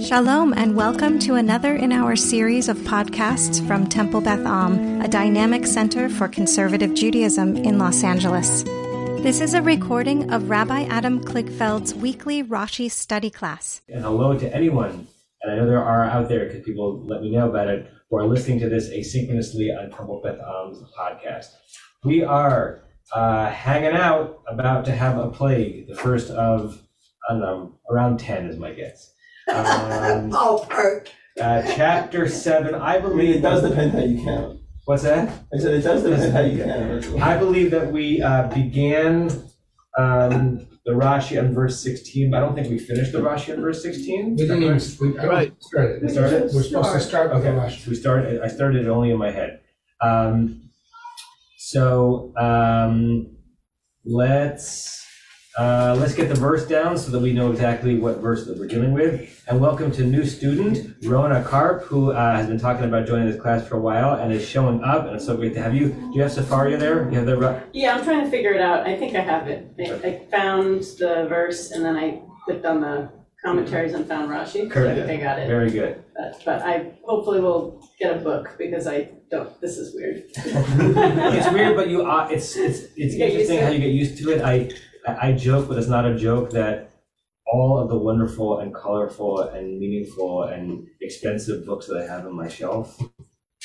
Shalom, and welcome to another in our series of podcasts from Temple Beth Am, a dynamic center for conservative Judaism in Los Angeles. This is a recording of Rabbi Adam Kligfeld's weekly Rashi study class. And hello to anyone, and I know there are out there because people let me know about it, who are listening to this asynchronously on Temple Beth Am's podcast. We are uh, hanging out, about to have a plague, the first of, I don't know, around 10 is my guess. Um, Ballpark. uh, chapter 7, I I mean, believe. it does depend how you count. What's that? I said it does depend how you count. I believe that we uh, began um, the Rashi on verse 16, but I don't think we finished the Rashi on verse 16. We didn't even, we, I Right. don't start We started? We're supposed to start with the Okay, Rashi. so we started, I started it only in my head. Um, so, um, let's, uh, let's get the verse down so that we know exactly what verse that we're dealing with. And welcome to new student, Rona Karp, who, uh, has been talking about joining this class for a while and is showing up, and it's so great to have you. Do you have Sefaria there? You have the, Yeah, I'm trying to figure it out. I think I have it. I, I found the verse and then I clicked on the commentaries and found Rashi. So I think I got it. very good. But, but I hopefully will get a book because I don't, this is weird. It's weird, but you, uh, it's, it's, it's You get used interesting how you get used to it. I, I I joke, but it's not a joke that all of the wonderful and colorful and meaningful and expensive books that I have on my shelf,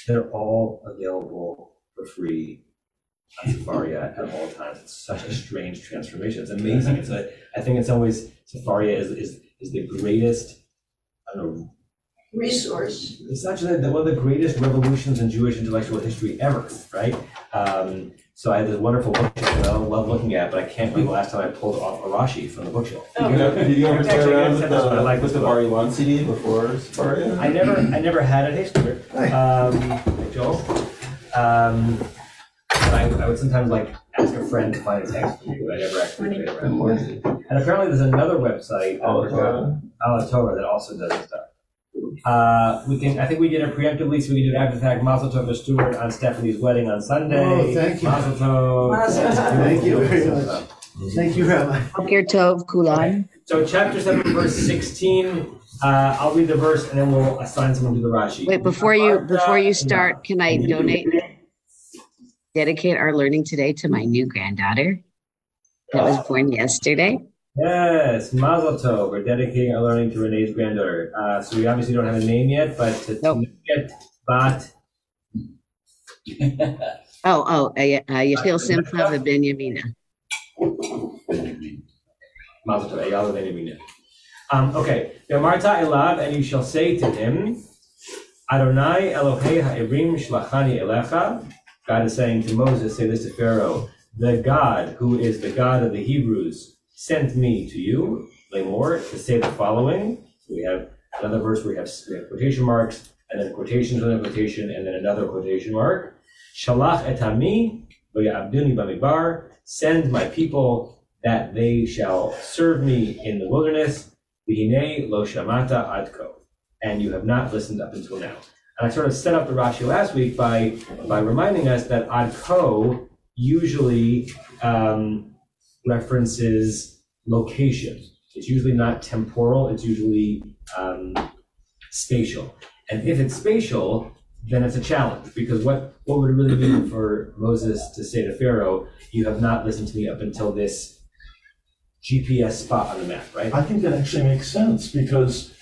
they're all available for free on Sefaria at all times. It's such a strange transformation. It's amazing. It's a, I think in some ways, Sefaria is, is, is the greatest, know, Resource. it's actually the, one of the greatest revolutions in Jewish intellectual history ever, right? Um, so I had this wonderful bookshelf that I love looking at, but I can't remember the last time I pulled off a Rashi from the bookshelf. Oh. Did you ever- did you ever play around with that's what I like with the Bar Ilan CD before Sefaria? I never, I never had a taste of it, um, Joel. Um, I, I would sometimes like ask a friend to find a text for me, but I never actually played around. And apparently, there's another website, uh, AlHaTorah, that also does this stuff. Uh, we can, I think we did it preemptively, so we can do it after the fact. Mazel tov to Stuart on Stephanie's wedding on Sunday. Oh, thank you. Mazel tov. Mazel. Thank you very much. Thank you, Rabbi. Boker Tov, Kulan. So chapter seven, verse sixteen. Uh, I'll read the verse and then we'll assign someone to the Rashi. Wait, before you, before you start, can I donate, dedicate our learning today to my new granddaughter that was born yesterday? Yes, Mazel Tov. We're dedicating our learning to Renee's granddaughter. Uh, so we obviously don't have a name yet, but to, Nope. get Bat. Oh, oh, uh, uh, Yechiel Simcha Benyamina. Mazel Tov. Eyal Benjamin. Um, okay. Ve'amarta elav, and you shall say to him, Adonai Elohei ha'erim shlachani elecha. God is saying to Moses, say this to Pharaoh, the God who is the God of the Hebrews sent me to you, Lamor, to say the following. So we have another verse where we have, we have quotation marks, and then quotations within a quotation, and then another quotation mark. Shalach et hami, v'ya'abduni b'midbar, send my people that they shall serve me in the wilderness. V'hinei lo shamata adko, and you have not listened up until now. And I sort of set up the Rashi last week by by reminding us that adko usually um, references location. It's usually not temporal. It's usually um, spatial. And if it's spatial, then it's a challenge because what what would it really mean for Moses to say to Pharaoh, "You have not listened to me up until this GPS spot on the map," right? I think that actually makes sense because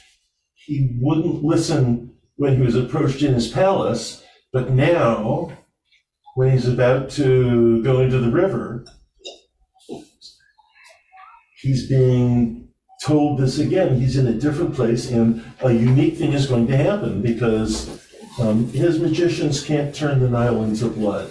he wouldn't listen when he was approached in his palace, but now, when he's about to go into the river, he's being told this again. He's in a different place, and a unique thing is going to happen because um, his magicians can't turn the Nile into blood.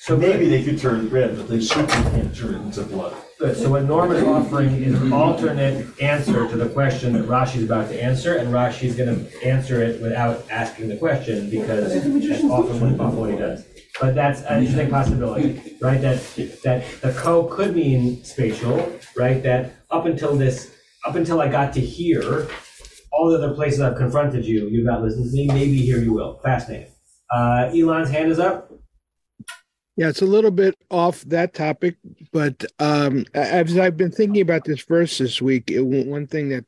So Maybe they could turn it red, but they certainly can't turn it into blood. Good. So what Norm is offering is an alternate answer to the question that Rashi's about to answer, and Rashi's going to answer it without asking the question because that's often what, often what he does. But that's an interesting possibility, right? That that the co could mean spatial, right? That up until this, up until I got to here, all the other places I've confronted you, you've not listened to me. Maybe here you will. Fascinating. Uh, Elon's hand is up. Yeah, it's a little bit off that topic, but um, as I've been thinking about this verse this week, it, one thing that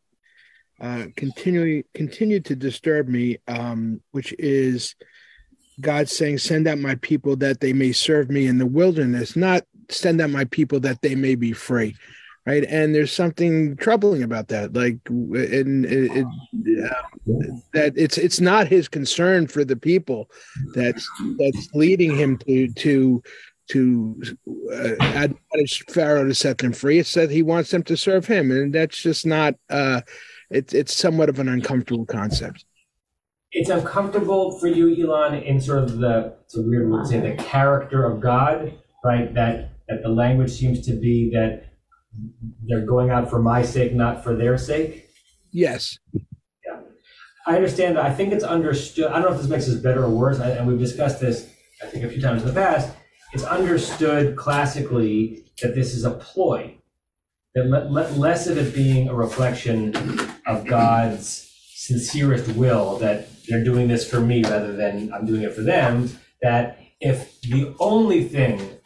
uh, continually continue to disturb me, um, which is God saying, "Send out my people that they may serve me in the wilderness," not "Send out my people that they may be free." Right, and there's something troubling about that. Like, and it, it, that it's it's not his concern for the people that's that's leading him to to to uh, admonish Pharaoh to set them free. It's that he wants them to serve him, and that's just not. Uh, it's it's somewhat of an uncomfortable concept. It's uncomfortable for you, Elon, in sort of the it's a weird word to say the character of God, right? That that the language seems to be that they're going out for my sake, not for their sake. Yes. Yeah, I understand that. I think it's understood. I don't know if this makes us better or worse, I- and we've discussed this, I think, a few times in the past. It's understood classically that this is a ploy, that le- le- less of it being a reflection of God's sincerest will, that they're doing this for me rather than I'm doing it for them. That if the only thing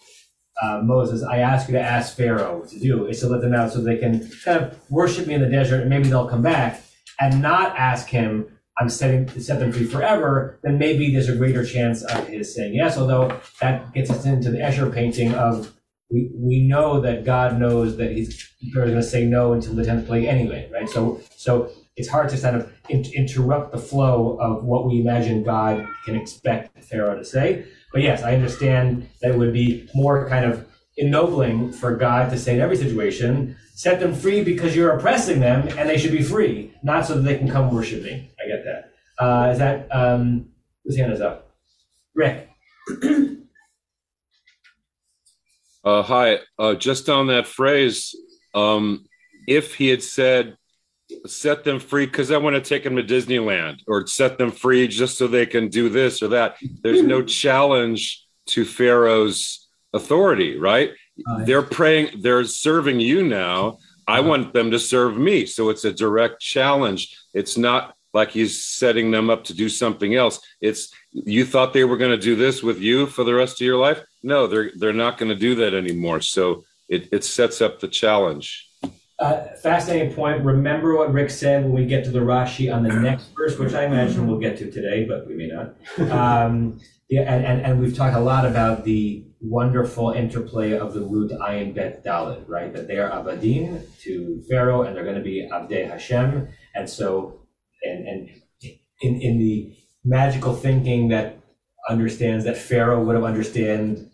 uh, Moses, I ask you to ask Pharaoh to do is to let them out so they can kind of worship me in the desert and maybe they'll come back and not ask him, I'm setting to set them free forever, then maybe there's a greater chance of his saying yes. Although that gets us into the Escher painting of we, we know that God knows that he's going to say no until the tenth plague anyway, right? So so it's hard to kind of in, interrupt the flow of what we imagine God can expect Pharaoh to say. But yes, I understand that it would be more kind of ennobling for God to say in every situation, set them free because you're oppressing them and they should be free, not so that they can come worship me. I get that. Uh, is that, um, hand is up? Rick. Uh, hi, uh, just on that phrase, um, if he had said, set them free because I want to take them to Disneyland or set them free just so they can do this or that, there's no hmm. challenge to Pharaoh's authority, right? They're praying, they're serving you now. I want them to serve me. So it's a direct challenge. It's not like he's setting them up to do something else. It's you thought they were going to do this with you for the rest of your life. No, they're they're not going to do that anymore. So it, it sets up the challenge. Uh, fascinating point. Remember what Rick said when we get to the Rashi on the next verse, which I imagine we'll get to today, but we may not. Um, yeah, and, and, and we've talked a lot about the wonderful interplay of the root ayin bet dalit, right? That they are avadim to Pharaoh, and they're going to be avdei Hashem, and so and and in in the magical thinking that understands that Pharaoh would have understand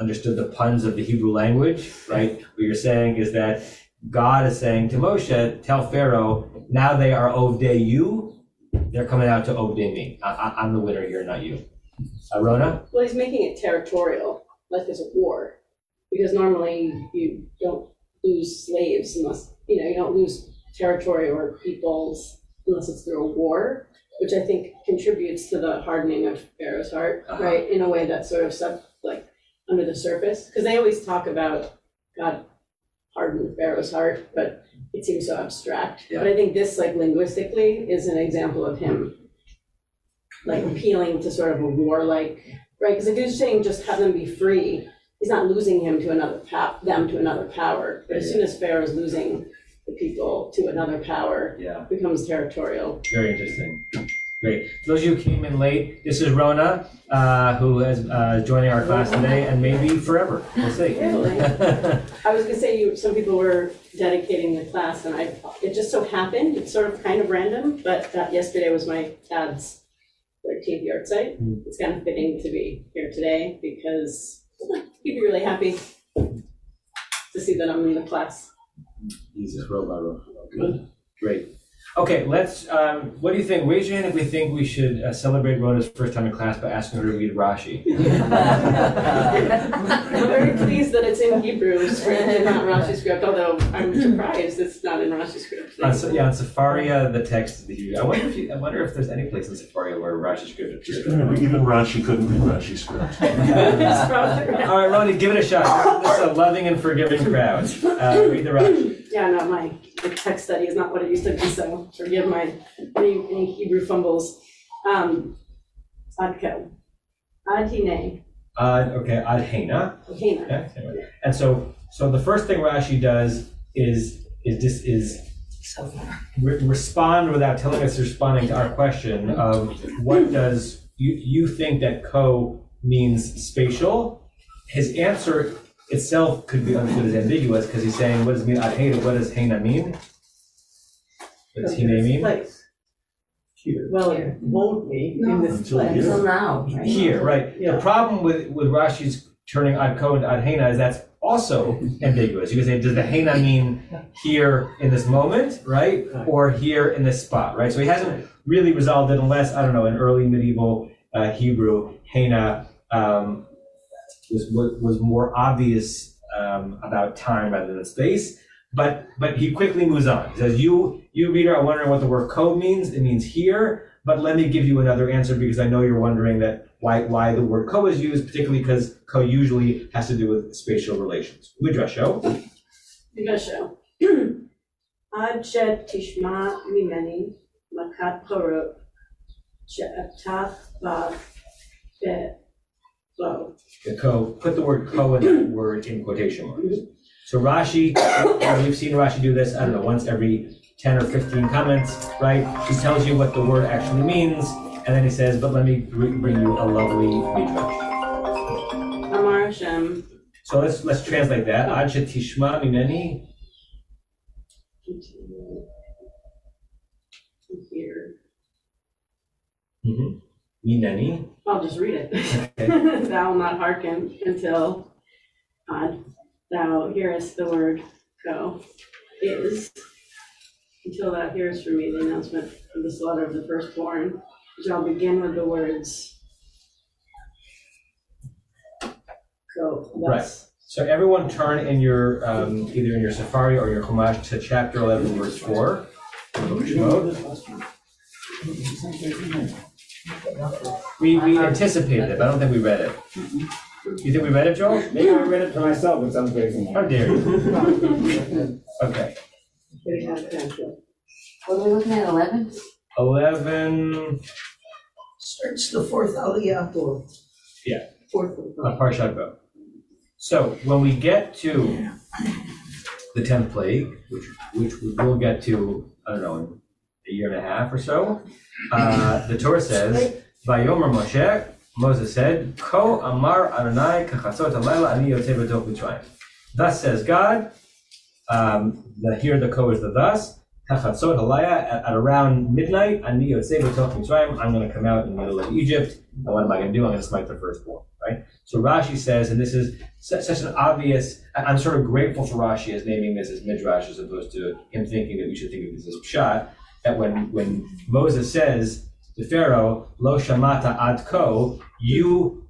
understood the puns of the Hebrew language, right? What you're saying is that God is saying to Moshe, tell Pharaoh, now they are Ovdei you, they're coming out to Ovdei me. I, I, I'm the winner here, not you. Uh, Rona? Well, he's making it territorial, like there's a war, because normally you don't lose slaves unless, you know, you don't lose territory or peoples unless it's through a war, which I think contributes to the hardening of Pharaoh's heart, Uh-huh. right? In a way that's sort of sub, like, under the surface, because they always talk about God hardened Pharaoh's heart, but it seems so abstract. But I think this, like linguistically, is an example of him like appealing to sort of a warlike, right? Because if he's saying just have them be free, he's not losing him to another pow- them to another power. But as soon as Pharaoh's losing the people to another power, Yeah, becomes territorial. very interesting. Great. For those of you who came in late, this is Rona, uh, who is uh, joining our class today and maybe forever. We'll see. Really? I was gonna say you, some people were dedicating the class and I, it just so happened, it's sort of kind of random, but that yesterday was my dad's thirteenth yahrzeit. Hmm. It's kind of fitting to be here today because he'd be really happy to see that I'm in the class. Jesus, row by row. Good. Great. Okay, let's, um, what do you think? Raise your hand if we think we should uh, celebrate Rona's first time in class by asking her to read Rashi. I'm very pleased that it's in Hebrew script and not Rashi script, although I'm surprised it's not in Rashi script. On, Sa- yeah, on Sefaria, the text is the Hebrew. I wonder if you, I wonder if there's any place in Sefaria where Rashi script appears. Even Rashi couldn't read Rashi script. It's All right, Ronnie, give it a shot. This is a loving and forgiving crowd. Uh, read the Rashi. Yeah, no, my, the text study is not what it used to be, so forgive my, any, any Hebrew fumbles. Um, Adko, Adhine, Uh, okay, Adhena. Hena. Okay. And so, so the first thing Rashi does is is this is so far. re- respond without telling us responding to our question of what does you, you think that co means spatial? His answer itself could be understood as ambiguous because he's saying, what does it mean? I hate it. What does Hena mean? What does Hene mean? Place. Here. Well, it won't be in this Until place. here. Until now, right? Here, right. The Yeah. problem with, with Rashi's turning ad ko into ad Hena is that's also ambiguous. You can say, does the Hena mean here in this moment, right? Or here in this spot, right? So he hasn't really resolved it unless, I don't know, in early medieval uh, Hebrew, Hena um, was, was, was more obvious um, about time rather than space. But but he quickly moves on. He says, "You you reader are wondering what the word code means. It means here. But let me give you another answer because I know you're wondering that why why the word co is used, particularly because co usually has to do with spatial relations. we Midrasho. show. Ad tishma mimeni makat torot she'atach vav the co, put the word co in that word in quotation marks. So Rashi, we've seen Rashi do this, I don't know, once every 10 or 15 comments, right? He tells you what the word actually means, and then he says, but let me bring you a lovely midrash. Amar Hashem. So let's, let's translate that. Ad shetishma mimeni. Here. Mm-hmm. Mineni. I'll just read it. Okay. Thou will not hearken until uh, thou hearest the word go is, until thou hearest from me the announcement of the slaughter of the firstborn, which I'll begin with the words go thus. So everyone turn in your um, either in your Safari or your Chumash to chapter eleven, verse four. Book of Shemot. We we anticipated it, but I don't think we read it. You think we read it, Joel? Maybe I read it to myself, it sounds very How familiar. dare you? Okay, Getting out of control. What are we looking at, eleven? eleven. Starts the fourth aliyah. Yeah. Fourth. Uh, Parshat Bo. So when we get to the tenth plague, which which we will get to, I don't know, in a year and a half or so, uh, the Torah says, "Vayomer Moshe." Moses said, "Ko Amar Adonai kachatzot halayla ani yotzei b'tok Mitzrayim." Thus says God. Um, the here the ko is the thus. Kachatzot halayla at, at around midnight ani yotzei b'tok Mitzrayim. I'm going to come out in the middle of Egypt. And what am I going to do? I'm going to smite the firstborn. Right. So Rashi says, and this is su- such an obvious. I'm sort of grateful for Rashi as naming this as midrash as opposed to him thinking that we should think of this as pshat. That when when Moses says to Pharaoh, "Lo shamata ad ko," you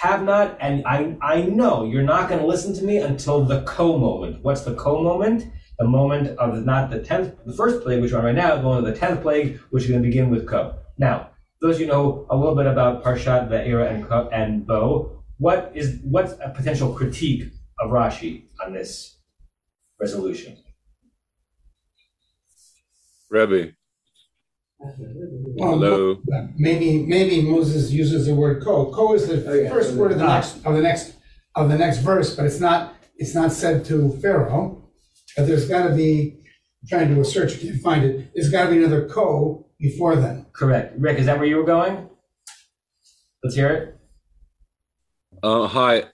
have not, and I I know you're not going to listen to me until the ko moment. What's the ko moment? The moment of not the tenth, the first plague, which we're on right now, the moment of the tenth plague, which is going to begin with ko. Now, those you know a little bit about Parshat, Ve'era, and Ko- and Bo, what is what's a potential critique of Rashi on this resolution? Rebbe, Well, hello. maybe, maybe Moses uses the word ko. Ko is the Oh, yeah. first word of the Ah. next, of the next, of the next verse, but it's not, it's not said to Pharaoh. But there's gotta be, I'm trying to do a search, can't find it, there's gotta be another ko before then. Correct. Rick, is that where you were going? Let's hear it. Uh, hi,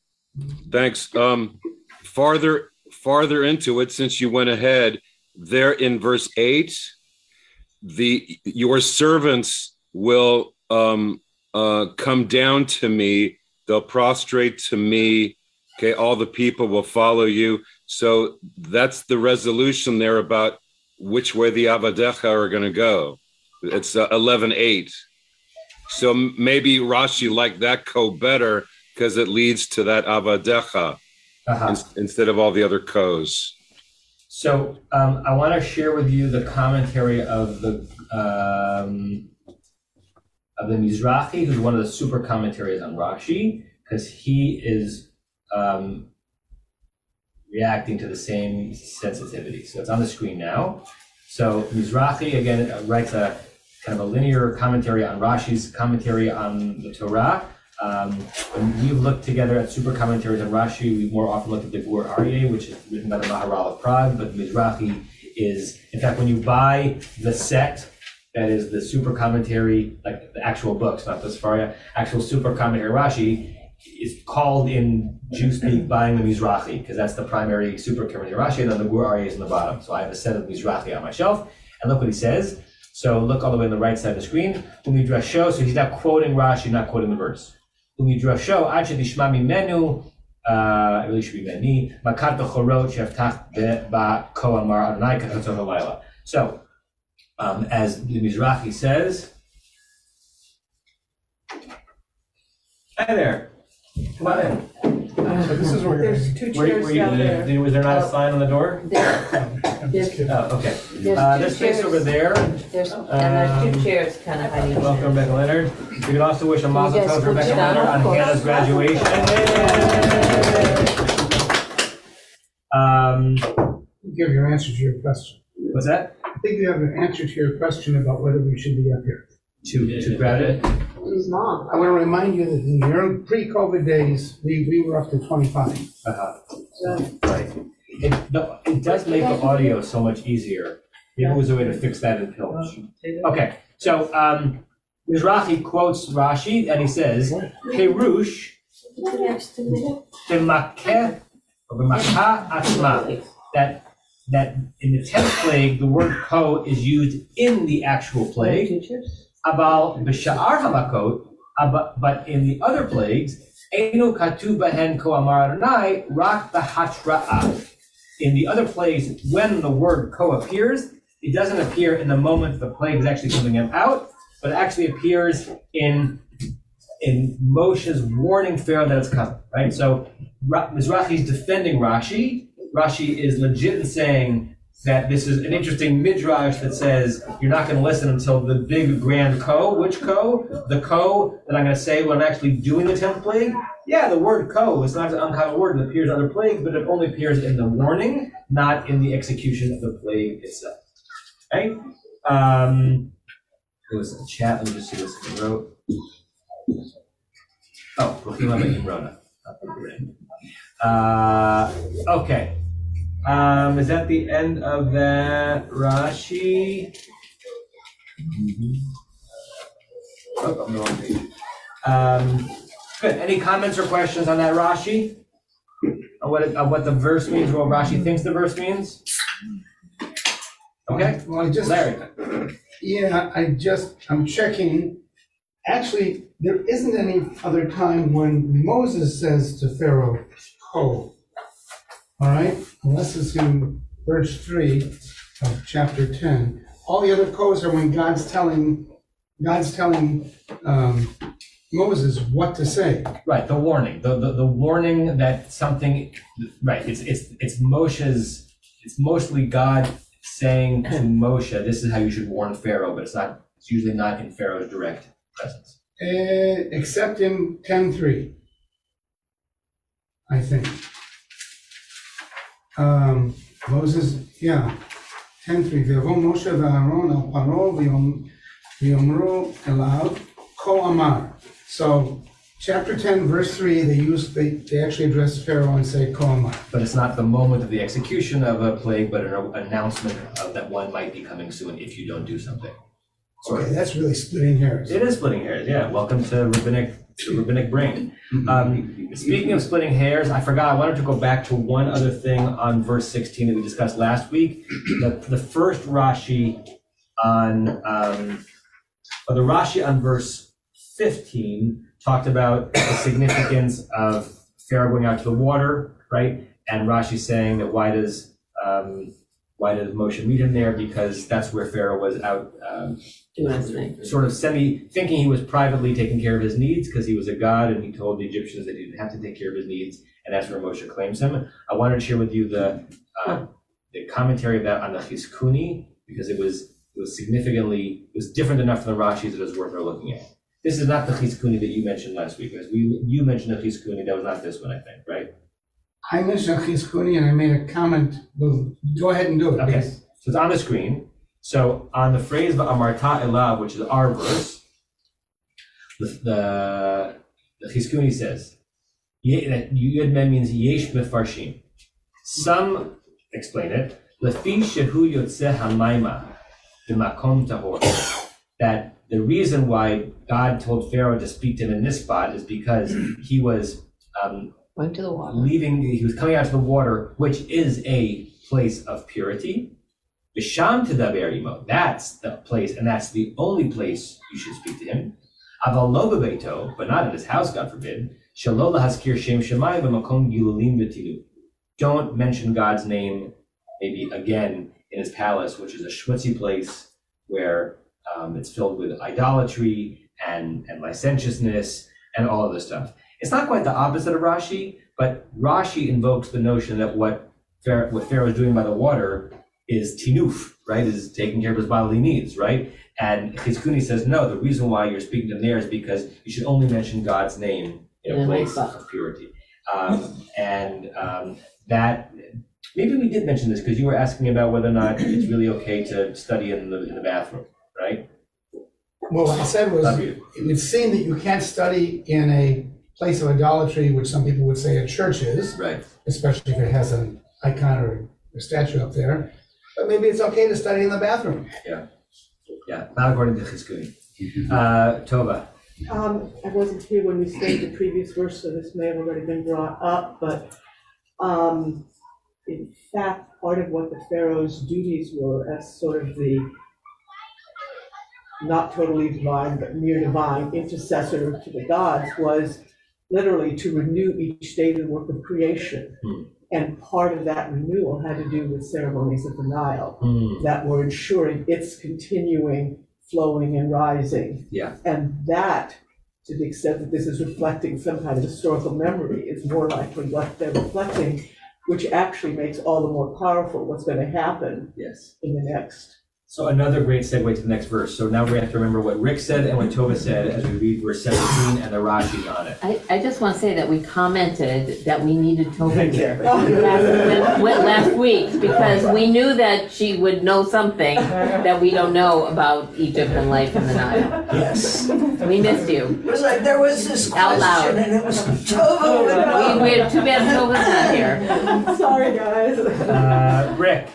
thanks. Um, farther, farther into it, since you went ahead, there in verse eight, the your servants will um, uh, come down to me. They'll prostrate to me. Okay, all the people will follow you. So that's the resolution there about which way the Avadecha are going to go. It's uh, eleven eight. So m- maybe Rashi liked that co better because it leads to that avadecha Uh-huh. in- instead of all the other co's. So um, I want to share with you the commentary of the um, of the Mizrahi, who's one of the super commentaries on Rashi, because he is um, reacting to the same sensitivity. So it's on the screen now. So Mizrahi again writes a kind of a linear commentary on Rashi's commentary on the Torah. Um, when we've looked together at super commentaries on Rashi, we've more often looked at the Gur Aryeh, which is written by the Maharal of Prague, but Mizrahi is, in fact, when you buy the set, that is the super commentary, like the actual books, not the Sefaria, actual super commentary Rashi, is called in Jew speak buying the Mizrahi, because that's the primary super commentary Rashi, and then the Gur Aryeh is in the bottom. So I have a set of Mizrahi on my shelf, and look what he says. So look all the way on the right side of the screen. Umidrasho, so he's not quoting Rashi, not quoting the verse. Umidrasho, Ad Shedishma Mimenu, uh, it really should be Meni, Makat Bechorot Sheftach Ba Ko Amar Adonai Kachatzot Halayla. So, um, as the Mizrahi says, Hi there, come on in. So this is where. There's two Were you- chairs you- down there. did- Was there not a sign on the door? There, I'm just kidding. Oh, okay. There's Uh, two there's space chairs. over there. there's, and there's Um, two chairs kind of hiding. Welcome Rebecca Leonard. You can also wish a you mazel guys tov to put Rebecca it? Leonard on Of. Hannah's graduation. Um, You have your answer to your question. what's that? I think you have an answer to your question about whether we should be up here. To, to grab it? His mom. I want to remind you that in the early, pre-COVID days, we, we were up to twenty-five. Uh-huh. Right. It, no, it does make the audio so much easier. Maybe it was a way to fix that in Pilch. Okay, so, um, Mizrahi quotes Rashi and he says, Perush b'makeh, or b'makah atzma, that, that in the tenth plague, the word ko is used in the actual plague. Two Abal b'sha'ar hamakot, but in the other plagues, enu Adonai, rak. In the other plagues, when the word ko appears, it doesn't appear in the moment the plague is actually coming out, but it actually appears in in Moshe's warning Pharaoh that it's coming, right? So Ra- Mizrahi is defending Rashi. Rashi is legit in saying that this is an interesting midrash that says you're not going to listen until the big grand ko. Which ko? The ko that I'm going to say when I'm actually doing the tenth plague. Yeah, the word ko is not an uncommon word. It appears in other plagues, but it only appears in the warning, not in the execution of the plague itself. Okay. Um, there was a chat. Let me just see what someone wrote. Oh, Ruchima Meimrona. Uh, okay. Um, is that the end of that Rashi? Oh, I'm on the wrong page. Um, good. Any comments or questions on that Rashi? On what, it- on what the verse means, what Rashi thinks the verse means? Okay, Well, I just. Larry. Yeah, I just, I'm checking. Actually, there isn't any other time when Moses says to Pharaoh, "Ho." All right, and this is in verse three of chapter ten. All the other codes are when God's telling, God's telling um, Moses what to say. Right, the warning, the, the, the warning that something, right, it's, it's, it's Moshe's, it's mostly God saying to Moshe, this is how you should warn Pharaoh, but it's not, it's usually not in Pharaoh's direct presence. Eh, except in ten three. I think Um, Moses, yeah, ten three. ויבוא משה ואהרון על פרעה ויאמ- ויאמרו אליו כה אמר. So, chapter ten, verse three, they use, they, they actually address Pharaoh and say כה אמר. But it's not the moment of the execution of a plague, but an announcement of that one might be coming soon if you don't do something. Okay, that's really splitting hairs. It is splitting hairs, yeah. Welcome to rabbinic, to rabbinic brain. Um, speaking of splitting hairs, I forgot, I wanted to go back to one other thing on verse sixteen that we discussed last week. The, the first Rashi on, um, or the Rashi on verse fifteen talked about the significance of Pharaoh going out to the water, right? And Rashi saying that why does, um, why does Moshe meet him there? Because that's where Pharaoh was out, um, Doing his thing. sort of semi thinking he was privately taking care of his needs because he was a god and he told the Egyptians that he didn't have to take care of his needs, and that's where Moshe claims him. I wanted to share with you the uh, the commentary of that on the Chizkuni because it was it was significantly it was different enough from the Rashi's that it was worth our looking at. This is not the Chizkuni that you mentioned last week, because we you mentioned the Chizkuni, that was not this one, I think, right? I mentioned Chizkuni and I made a comment, go ahead and do it. Okay, please. so it's on the screen. So on the phrase Amarta Elav, which is our verse, the the, Chizkuni says ye- that Yud means Yesh Mefarshim. Some explain it Lefi shehu yotze hamaima b'makom tahor. That the reason why God told Pharaoh to speak to him in this spot is because he was um, To the water. leaving, he was coming out to the water, which is a place of purity. Bisham tedaber imo. That's the place, and that's the only place you should speak to him. Aval lo bebeito, but not at his house, God forbid. Shelo lahaskir shem shemai b'makom gilulim v'tinu. Don't mention God's name, maybe again in his palace, which is a schmutzy place where um, it's filled with idolatry and, and licentiousness and all of this stuff. It's not quite the opposite of Rashi, but Rashi invokes the notion that what Pharaoh, what Pharaoh is doing by the water is tinuf, right? Is taking care of his bodily needs, right? And Chizkuni says, no, the reason why you're speaking to him there is because you should only mention God's name in In a a place of purity. Um, and um, that, maybe we did mention this because you were asking about whether or not it's really okay to study in the, in the bathroom, right? Well, what I said was, Love it would seem that you can't study in a place of idolatry, which some people would say a church is, Right. especially if it has an icon or a statue up there. But maybe it's okay to study in the bathroom. Yeah, yeah, not according to Chizkuni. Uh, Tova. Um, I wasn't here when we studied the previous verse, so this may have already been brought up, but, um, in fact, part of what the Pharaoh's duties were as sort of the not totally divine, but near divine intercessor to the gods was literally to renew each day the work of creation. Hmm. And part of that renewal had to do with ceremonies of the Nile Hmm, that were ensuring its continuing flowing and rising. Yeah. And that, to the extent that this is reflecting some kind of historical memory, is more likely what they're reflecting, which actually makes all the more powerful what's going to happen Yes. in the next. So another great segue to the next verse. So now we have to remember what Rick said and what Tova said as we read verse 17 and the Rashi's on it. I, I just want to say that we commented that we needed Tova here last, when- last week because we knew that she would know something that we don't know about Egypt and life in the Nile. Yes. We missed you. It was like, there was this Out loud. question and it was Tova would know. We, we too bad Tova's not here. Sorry, guys. Uh, Rick.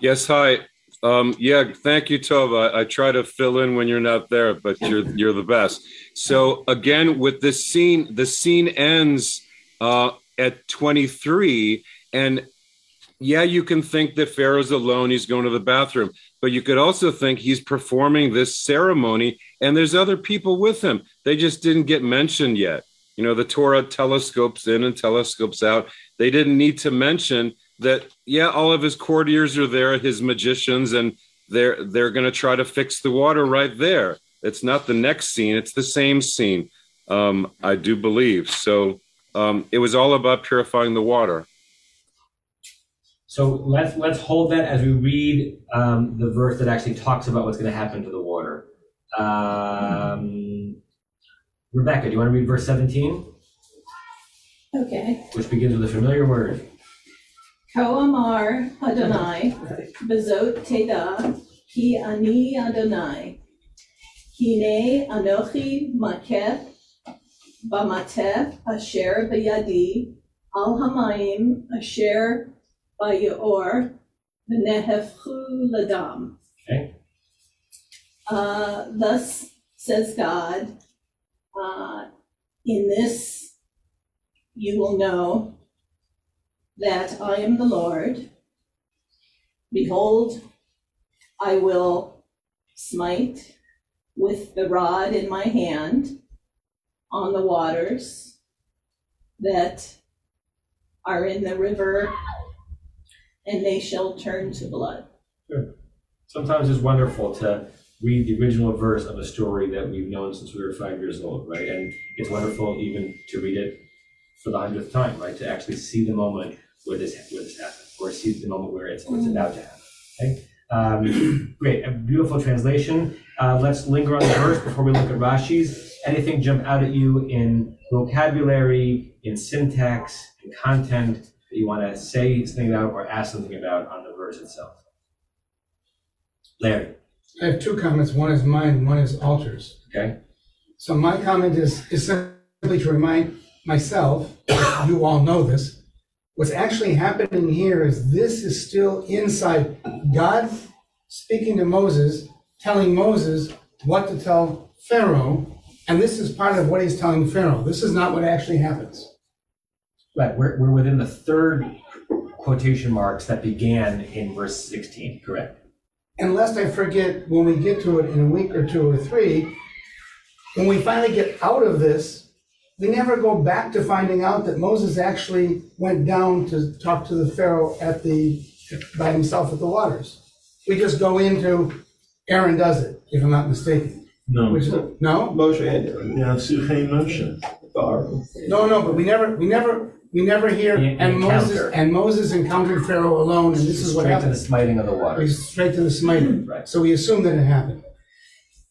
Yes, hi. Um, yeah, thank you, Tova. I, I try to fill in when you're not there, but you're you're the best. So again, with this scene, the scene ends uh, at 23, and yeah, you can think that Pharaoh's alone; he's going to the bathroom, but you could also think he's performing this ceremony, and there's other people with him. They just didn't get mentioned yet. You know, the Torah telescopes in and telescopes out. They didn't need to mention that yeah all of his courtiers are there his magicians and they're they're going to try to fix the water right there it's not the next scene it's the same scene um, i do believe so um, it was all about purifying the water So let's let's hold that as we read um, the verse that actually talks about what's going to happen to the water. Um, Rebecca, do you want to read verse 17, Okay. which begins with a familiar word? Ko amar Adonai, bezot teda, ki ani Adonai. Hine anochi maketh, bamateh asher bayadi, al hamayim asher bayor, v'nehefchu ladam. Okay. Uh, thus says God, uh, in this you will know that I am the Lord. Behold, I will smite with the rod in my hand on the waters that are in the river, and they shall turn to blood. Sometimes it's wonderful to read the original verse of a story that we've known since we were five years old, right? And it's wonderful even to read it for the hundredth time, right? To actually see the moment where this where this happened, or see the moment where it's, it's about to happen. Okay. Um, great, a beautiful translation. Uh, let's linger on the verse before we look at Rashi's. Anything jump out at you in vocabulary, in syntax, in content that you want to say something about or ask something about on the verse itself? Larry. I have two comments. One is mine, one is Alter's. Okay. So my comment is, is simply to remind myself, you all know this, What's actually happening here is this is still inside God speaking to Moses, telling Moses what to tell Pharaoh, and this is part of what he's telling Pharaoh. This is not what actually happens. Right, we're, we're within the third quotation marks that began in verse 16, correct? And lest I forget, when we get to it in a week or two or three, when we finally get out of this, we never go back to finding out that Moses actually went down to talk to the Pharaoh at the, by himself at the waters. We just go into Aaron does it, if I'm not mistaken. No. Which, no? Moshe and Aaron. Yeah, Suchei Moshe. No, no, but we never, we never, we never hear, The- the and Moses, and Moses encountered Pharaoh alone, and this is what Straight to the smiting of the water. Straight to the smiting. Right. So we assume that it happened.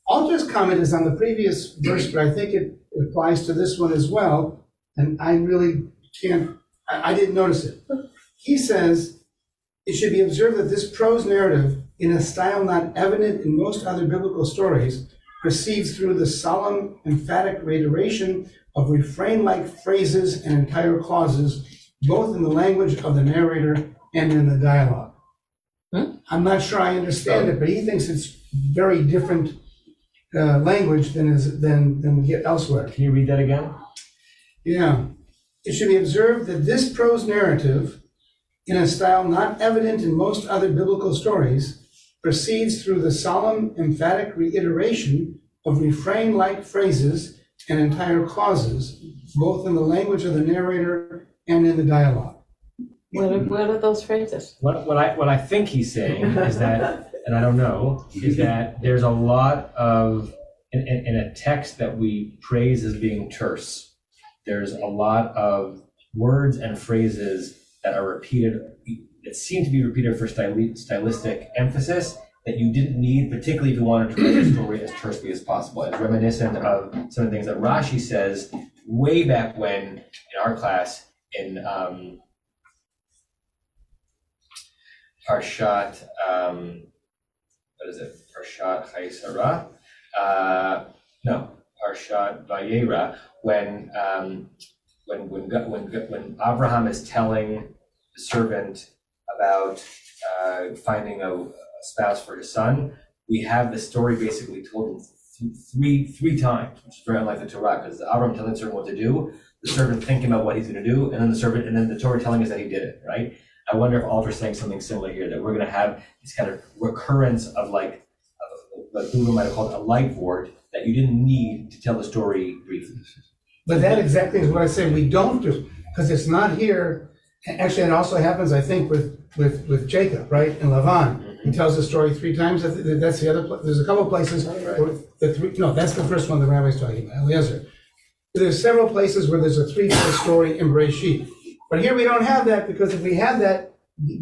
Alter's comment is on the previous verse, but I think it applies to this one as well, and I really can't, I, I didn't notice it. He says, it should be observed that this prose narrative, in a style not evident in most other biblical stories, proceeds through the solemn, emphatic reiteration of refrain-like phrases and entire clauses, both in the language of the narrator and in the dialogue. Hmm? I'm not sure I understand it, but he thinks it's very different uh, language than is than than we get elsewhere. Can you read that again? Yeah. It should be observed that this prose narrative, in a style not evident in most other biblical stories, proceeds through the solemn, emphatic reiteration of refrain-like phrases and entire clauses, both in the language of the narrator and in the dialogue. What are, what are those phrases? What, what I, what I think he's saying is that, and I don't know, is that there's a lot of, in, in, in a text that we praise as being terse, there's a lot of words and phrases that are repeated, that seem to be repeated for styli- stylistic emphasis that you didn't need, particularly if you wanted to write a story as tersely as possible. It's reminiscent of some of the things that Rashi says way back when in our class in um, Parshat, um, what is it? Parshat Chayei Sarah? Uh, no, Parshat Vayera, when, um, when, when, when, when Abraham is telling the servant about, uh, finding a, a spouse for his son, we have the story basically told in th- three, three times, which is very unlike the Torah, because Abraham telling the servant what to do, the servant thinking about what he's gonna do, and then the servant, and then the Torah telling us that he did it, right? I wonder if Alter's saying something similar here, that we're gonna have this kind of recurrence of like, what Buber might have called a light board, that you didn't need to tell the story briefly. But that exactly is what I say we don't do, because it's not here. Actually, it also happens, I think, with, with, with Jacob, right, in Lavan. He tells the story three times, that's the other, there's a couple of places where the three, no, that's the first one the rabbi's talking about, Eliezer. There's several places where there's a three-part story in Bereshit. But here we don't have that, because if we had that,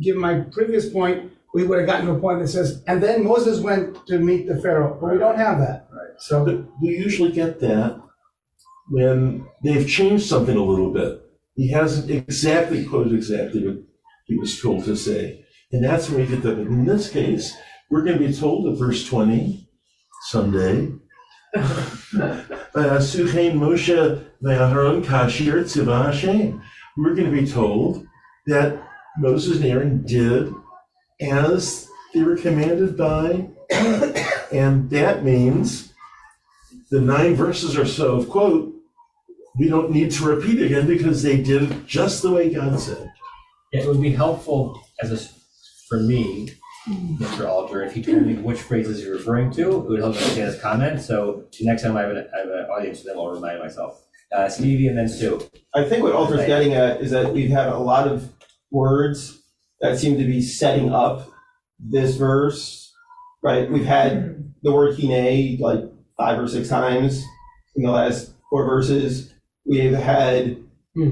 given my previous point, we would have gotten to a point that says, and then Moses went to meet the Pharaoh, but we don't have that. Right. So, But we usually get that when they've changed something a little bit. He hasn't exactly quoted exactly what he was told to say. And that's when we get that. But in this case, we're going to be told at verse 20, someday. uh, Suchein Moshe ve'Aharon Kashir tzivah Hashem. We're going to be told that Moses and Aaron did as they were commanded by, and that means the nine verses or so of quote, we don't need to repeat again because they did just the way God said. It would be helpful as a, for me, Mr. Alter, if he told me which phrases you're referring to, it would help me understand his comment, so next time I have an, I have an audience, then I'll remind myself. Uh, Stevie and then Sue. I think what Alter's getting at is that we've had a lot of words that seem to be setting up this verse, right? We've had the word hine like five or six times in the last four verses. We've had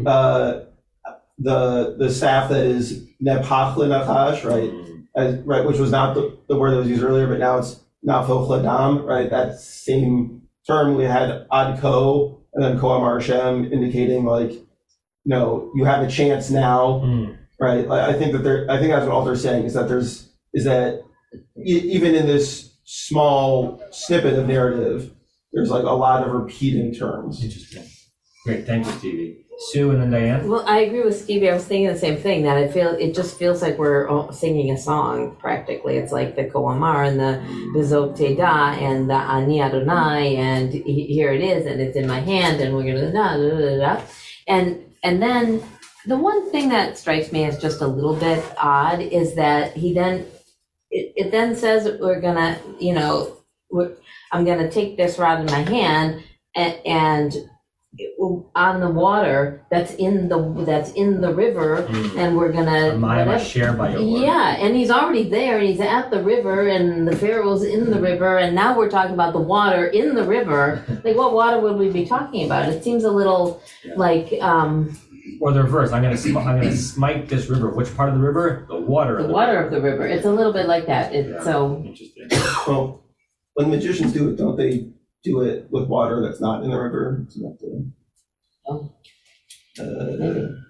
uh, the the staff that is nepach nachash, right? As, right, which was not the, the word that was used earlier, but now it's nafoch ladam, right? That same term we had adko and then koam Hashem indicating like, you know, you have a chance now, hmm. right? Like, I think that there, I think that's what all they're saying is that there's, is that e- even in this small snippet of narrative, there's like a lot of repeating terms. Interesting. Great, thank you, Stevie. Sue and then Diane? Well, I agree with Stevie. I was thinking the same thing that I feel it just feels like we're singing a song practically. It's like the Koamar and the Bezot Teda and the Ani Adonai, and he- here it is, and it's in my hand, and we're gonna da da da da. And and then the one thing that strikes me as just a little bit odd is that he then it, it then says we're gonna, you know, I'm gonna take this rod in my hand and, and it on the water that's in the that's in the river, and we're gonna Maya share by yeah, and he's already there, and he's at the river, and the Pharaoh's in the river, and now we're talking about the water in the river. Like, what water would we be talking about? It seems a little like um, Or the reverse, I'm gonna, sm- I'm gonna smite this river. Which part of the river? The water the of the water of the river. It's a little bit like that. It's Yeah. so Interesting. Well, when magicians do it, don't they do it with water that's not in the river? So that the- Oh. Uh,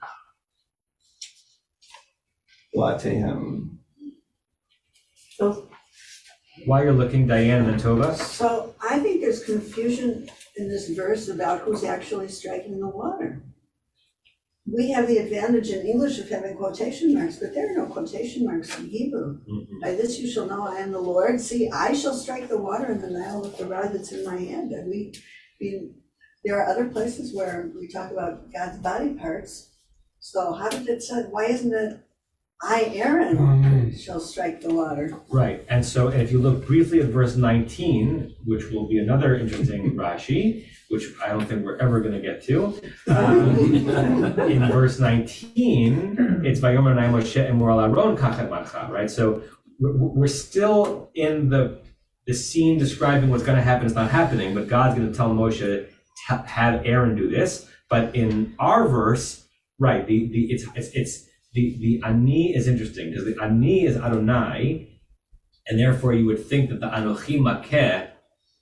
Latehem. So, While you're looking, Diane and then Tova? So I think there's confusion in this verse about who's actually striking the water. We have the advantage in English of having quotation marks, but there are no quotation marks in Hebrew. By this you shall know I am the Lord. See, I shall strike the water in the Nile with the rod that's in my hand. And we, we, there are other places where we talk about God's body parts. So how did it say, why isn't it, I, Aaron, mm. shall strike the water? Right, and so if you look briefly at verse 19, which will be another interesting Rashi, which I don't think we're ever going to get to. um, in verse 19, it's Vayomer Nai Moshe and Moral Aaron Kachet Mancha, right? So we're, still in the the scene describing what's going to happen is not happening, but God's going to tell Moshe have Aaron do this. But in our verse, right, the, the it's it's, it's the the ani is interesting because the ani is Adonai, and therefore you would think that the Anochi Makeh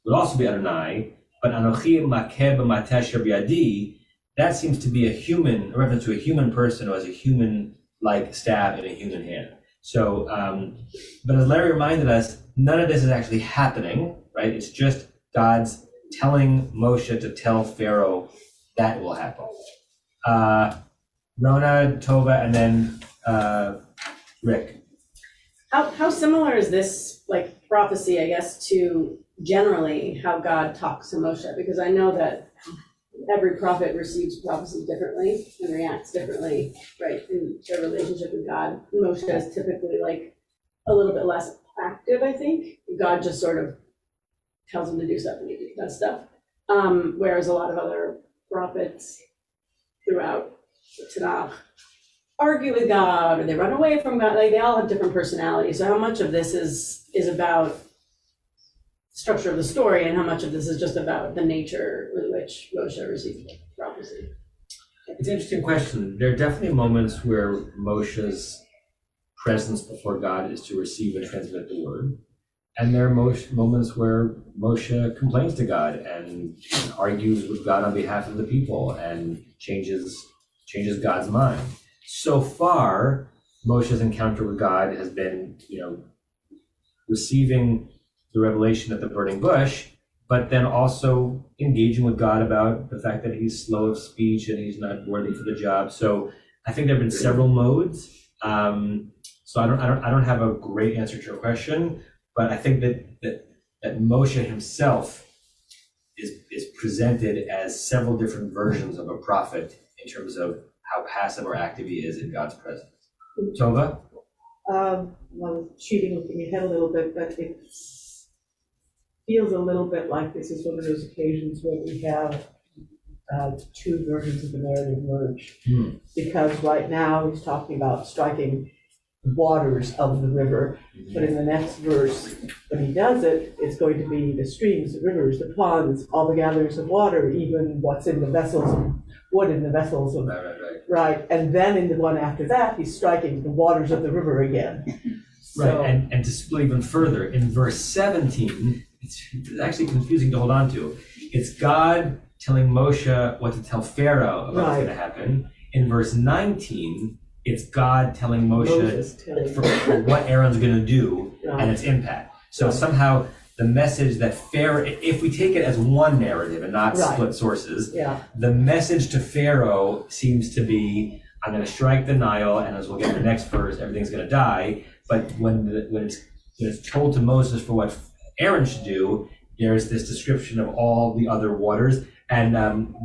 would also be Adonai, but Anochi Makeh b'yadi, that seems to be a human, a reference to a human person who has a human-like staff in a human hand. So, um, but as Larry reminded us, none of this is actually happening, right? It's just God's telling Moshe to tell Pharaoh that will happen. Uh, Rona, Tova, and then uh, Rick. How, how similar is this, like, prophecy, I guess, to generally how God talks to Moshe? Because I know that every prophet receives prophecy differently and reacts differently, right, in their relationship with God. Moshe is typically like a little bit less active, I think. God just sort of tells him to do stuff and he does stuff. Um, whereas a lot of other prophets throughout the Tanakh argue with God or they run away from God. Like they all have different personalities. So how much of this is is about structure of the story and how much of this is just about the nature with which Moshe received prophecy? It's an interesting question. There are definitely moments where Moshe's presence before God is to receive and transmit the word. And there are moments where Moshe complains to God and argues with God on behalf of the people and changes changes God's mind. So far, Moshe's encounter with God has been, you know, receiving the revelation at the burning bush, but then also engaging with God about the fact that he's slow of speech and he's not worthy for the job. So I think there have been several modes. Um, so I don't, I don't, I don't have a great answer to your question, but I think that that that Moshe himself is is presented as several different versions of a prophet in terms of how passive or active he is in God's presence. Tova? Um, I was cheating, looking ahead a little bit, but feels a little bit like this is one of those occasions where we have uh, two versions of the narrative merge. Hmm. Because right now, he's talking about striking waters of the river, but in the next verse, when he does it, it's going to be the streams, the rivers, the ponds, all the gatherings of water, even what's in the vessels, wood in the vessels of Right, right, right. Right, and then in the one after that, he's striking the waters of the river again. Right, and, and to split even further, in verse 17, it's, it's actually confusing to hold on to. It's God telling Moshe what to tell Pharaoh about what's going to happen. In verse 19, it's God telling Moshe telling- for, for what Aaron's going to do Right. and its impact. So somehow the message that Pharaoh, if we take it as one narrative and not Right. split sources, Yeah. the message to Pharaoh seems to be, I'm going to strike the Nile, and as we'll get in the next verse, everything's going to die. But when the, when it's when it's told to Moses for what Aaron should do, there's this description of all the other waters. And um,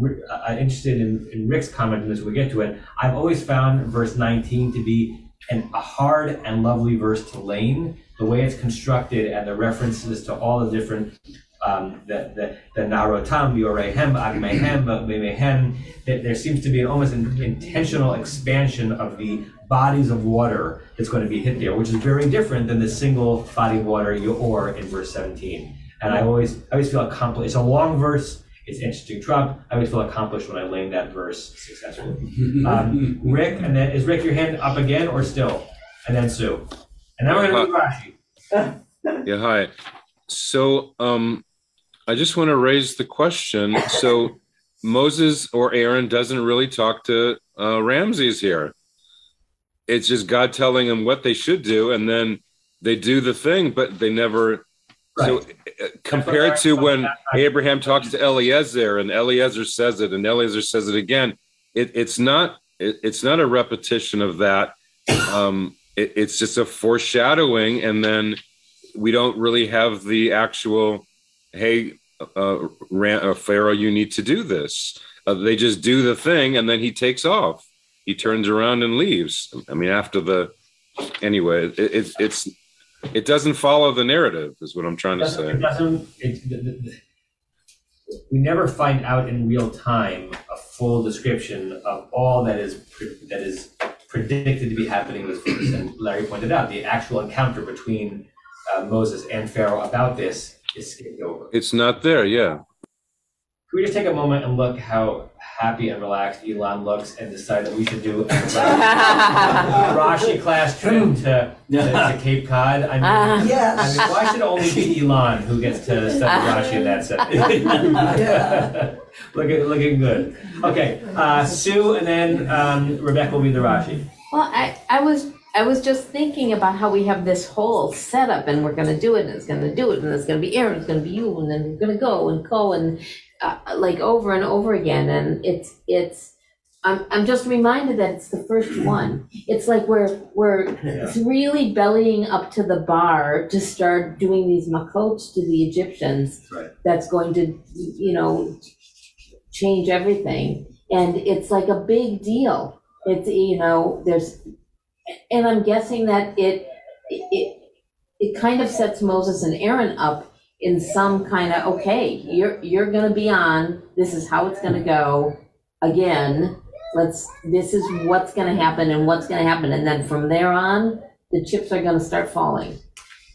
I'm interested in, in Rick's comment on this we get to it. I've always found verse 19 to be an, a hard and lovely verse to lane. The way it's constructed and the references to all the different um, the the the narotam, yorehem, agmehem, memehem. There, there seems to be an almost an intentional expansion of the bodies of water that's going to be hit there, which is very different than the single body of water or in verse 17. And I always I always feel accomplished. It's a long verse. It's interesting drop. I always feel accomplished when I lane that verse successfully. Um, Rick, and then is Rick your hand up again or still? And then Sue. And now we're going to do Rashi. Yeah, hi. So um I just want to raise the question. So Moses or Aaron doesn't really talk to uh, Ramses here. It's just God telling them what they should do, and then they do the thing, but they never. So uh, compared to when Abraham talks to Eliezer and Eliezer says it and Eliezer says it again, it, it's not it, it's not a repetition of that. Um, it, it's just a foreshadowing, and then we don't really have the actual hey uh, Ran- uh, pharaoh you need to do this. Uh, they just do the thing and then he takes off. He turns around and leaves. I mean after the anyway it, it's it's it doesn't follow the narrative is what i'm trying to say. it doesn't it, the, the, the- we never find out in real time a full description of all that is pre- that is predicted to be happening in this verse. And Larry pointed out the actual encounter between uh, Moses and Pharaoh about this is skipped over. it's not there yeah Can we just take a moment and look how happy and relaxed Elon looks and decide that we should do a Rashi class trip to, to, to Cape Cod? I mean, Ah. Yes. I mean, why should it only be Elon who gets to study Rashi in that setting? looking, looking good. Okay, uh, Sue and then um, Rebecca will be the Rashi. Well, I, I was I was just thinking about how we have this whole setup and we're gonna do it and it's gonna do it and it's gonna be Aaron, it's gonna be you, and then we're gonna go and go and uh, like over and over again and it's it's I'm I'm just reminded that it's the first one. It's like we're we're really bellying up to the bar to start doing these makots to the Egyptians. Right. That's going to you know change everything. And it's like a big deal. It's, you know, there's, and I'm guessing that it, it, it kind of sets Moses and Aaron up in some kind of, okay, you're, you're gonna be on, this is how it's gonna go. Again, let's, this is what's gonna happen and what's gonna happen. And then from there on, the chips are gonna start falling.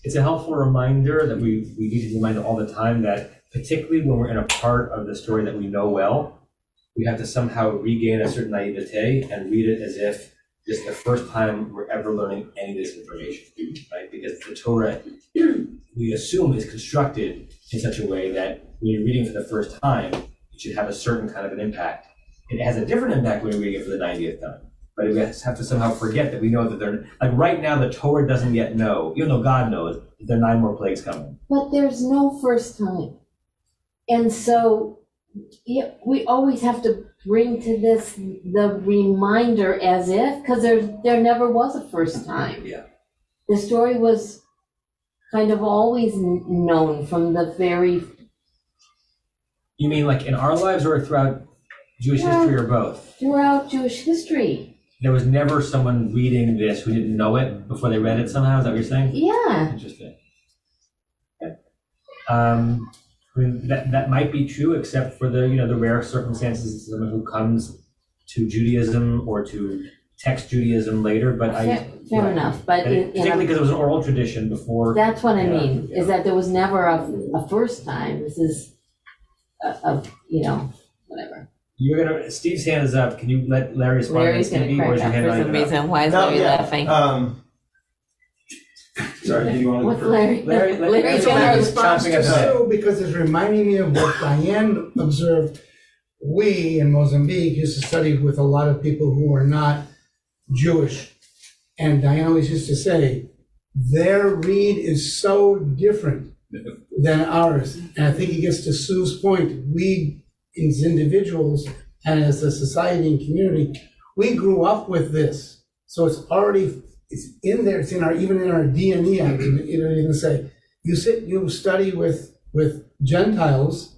It's a helpful reminder that we, we need to be reminded all the time that particularly when we're in a part of the story that we know well, we have to somehow regain a certain naivete and read it as if this is the first time we're ever learning any of this information, right? Because the Torah, we assume, is constructed in such a way that when you're reading for the first time, it should have a certain kind of an impact. It has a different impact when you're reading it for the 90th time. But we have to somehow forget that we know that they're like right now, the Torah doesn't yet know, even though God knows, that there are nine more plagues coming. But there's no first time. And so yeah, we always have to bring to this the reminder as if, because there, there never was a first time. Yeah. The story was kind of always kn- known from the very, You mean like in our lives or throughout Jewish Yeah. history or both? throughout Jewish history. There was never someone reading this who didn't know it before they read it somehow. Is that what you're saying? Yeah. Interesting. Okay. Um, I mean, that, that might be true, except for the, you know, the rare circumstances of someone who comes to Judaism or to text Judaism later, but I. Fair, fair right. enough, but And in, it- Particularly because it was an oral tradition before. that's what I Yeah, mean, is that there was never a, a first time. This is a, a you know, whatever. You're gonna, Steve's hand is up. Can you let Larry respond? Larry's gonna or crack is your up hand for not some even reason. Why is No, Larry yeah, laughing? Um, sorry, do you want to? What's Larry? Larry- Larry- Larry's gonna response chomping at to the bit. Sue because it's reminding me of what Diane observed. We in Mozambique used to study with a lot of people who are not Jewish. And Diane always used to say, their read is so different than ours. And I think it gets to Sue's point, we as individuals and as a society and community, we grew up with this. So it's already, it's in there, it's in our, even in our DNA, I can you know, even say, you sit, you study with, with Gentiles,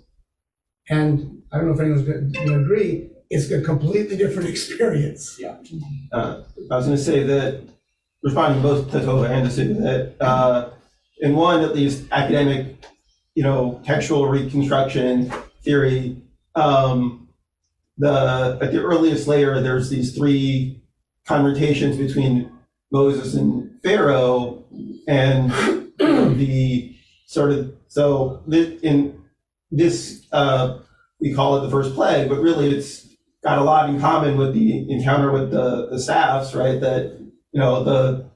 and I don't know if anyone's going to agree, it's a completely different experience. Yeah. Uh, I was going to say that, responding both to Tova and to Sue, that uh, in one, at least, academic, you know, textual reconstruction theory, um, the at the earliest layer, there's these three conversations between Moses and Pharaoh, and the sort of so thi- in this uh, we call it the first plague, but really it's got a lot in common with the encounter with the the staffs, right? That you know the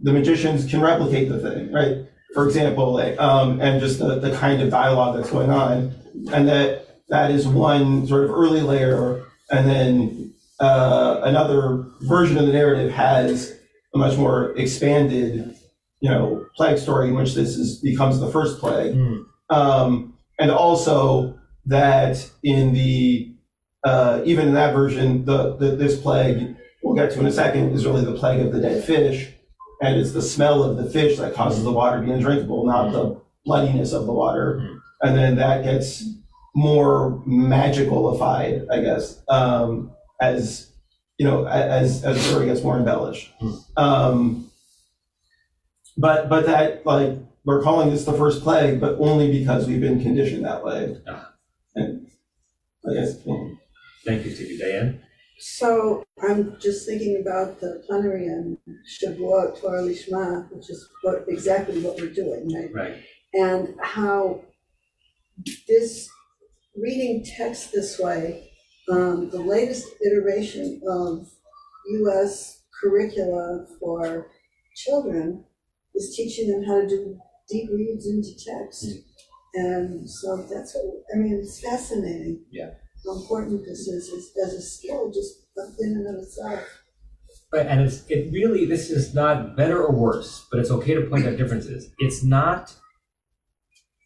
the magicians can replicate the thing, right? For example, like, um, and just the, the kind of dialogue that's going on, and that that is one sort of early layer, and then uh, another version of the narrative has much more expanded, you know, plague story in which this is becomes the first plague, um, and also that in the uh, even in that version, the, the this plague we'll get to in a second is really the plague of the dead fish, and it's the smell of the fish that causes the water to be undrinkable, not the bloodiness of the water, and then that gets more magicalified, I guess, um, as you know, as as the story gets more embellished. Um, but but that like we're calling this the first plague, but only because we've been conditioned that way. And I guess. yeah. Thank you, Stevie. Diane? So I'm just thinking about the plenary and Shavuot Torah Lishma, which is what, exactly what we're doing, right? Right. And how this, reading text this way, um, the latest iteration of US curricula for children is teaching them how to do deep reads into text. And so that's what, I mean, it's fascinating Yeah. how important this is, is as a skill just in and of itself. Right, and it's it really this is not better or worse, but it's okay to point out differences. It's not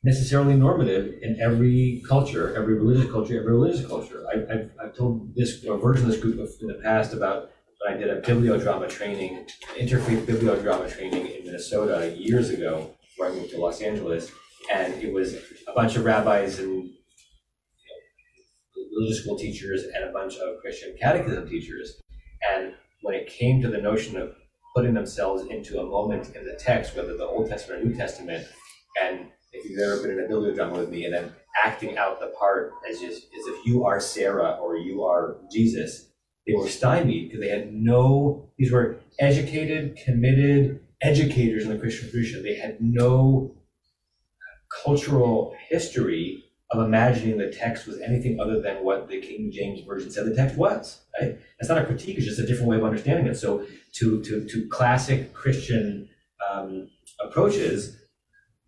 necessarily normative in every culture, every religious culture, every religious culture. I, I've, I've told this version of this group in the past about when I did a bibliodrama training, interfaith bibliodrama training in Minnesota years ago, where I moved to Los Angeles, and it was a bunch of rabbis and religious school teachers and a bunch of Christian catechism teachers. And when it came to the notion of putting themselves into a moment in the text, whether the Old Testament or New Testament, and if you've ever been in a bibliodrama with me, and then acting out the part as just as if you are Sarah or you are Jesus, they were stymied because they had no. These were educated, committed educators in the Christian tradition. They had no cultural history of imagining the text was anything other than what the King James Version said the text was, right? That's not a critique, it's just a different way of understanding it. So to, to, to classic Christian um, approaches,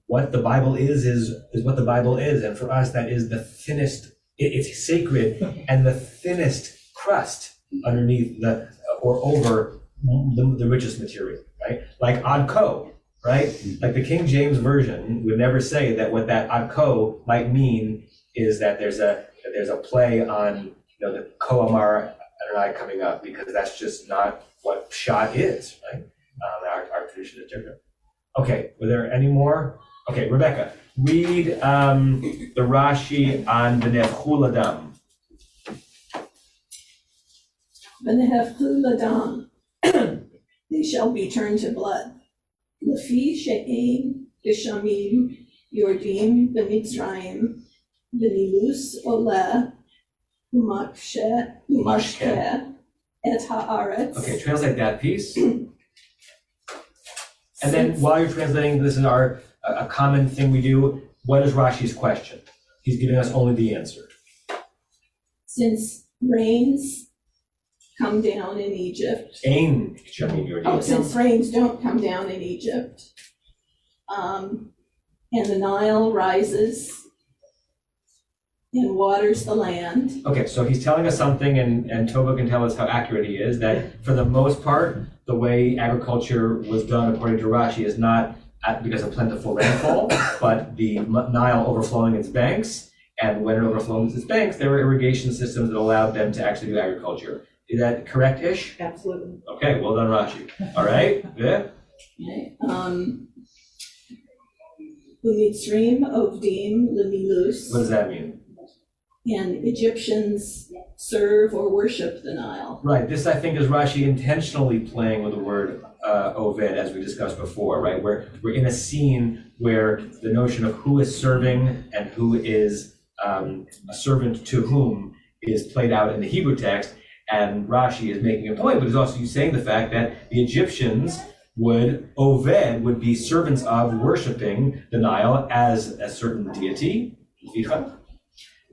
what the Bible is, is, is what the Bible is. And for us, that is the thinnest, it- it's sacred and the thinnest crust underneath the, or over the, the richest material, right? Like Ad Co, right? Like the King James Version would never say that what that Ad Co might mean is that there's a, that there's a play on, you know, the Koamar Adonai coming up, because that's just not what Pshat is, right? Um, our, our tradition is different. Okay, were there any more? Okay, Rebecca, read um, the Rashi on the Nechuladam. V'nehefchu ladam, they shall be turned to blood. Lefi she'ein geshamim yordim b'mitzrayim, v'nilus oleh u'mashkeh et haaretz. Okay, translate that piece. And then while you're translating, this is our, a common thing we do. What is Rashi's question? He's giving us only the answer. Since rains come down in Egypt, Ain Oh, since rains don't come down in Egypt, um, and the Nile rises and waters the land. Okay, so he's telling us something, and, and Tova can tell us how accurate he is, that for the most part, the way agriculture was done according to Rashi is not at, because of plentiful rainfall, but the Nile overflowing its banks. And when it overflows its banks, there were irrigation systems that allowed them to actually do agriculture. Is that correct-ish? Absolutely. Okay, well done, Rashi. All right, good. Okay, um, Umitzrim, Ovdim, Lemilus. What does that mean? And Egyptians serve or worship the Nile. Right, this I think is Rashi intentionally playing with the word uh, Oved, as we discussed before, right? We're, we're in a scene where the notion of who is serving and who is um, a servant to whom is played out in the Hebrew text. And Rashi is making a point, but he's also saying the fact that the Egyptians would, Oved would be servants of worshiping the Nile as a certain deity.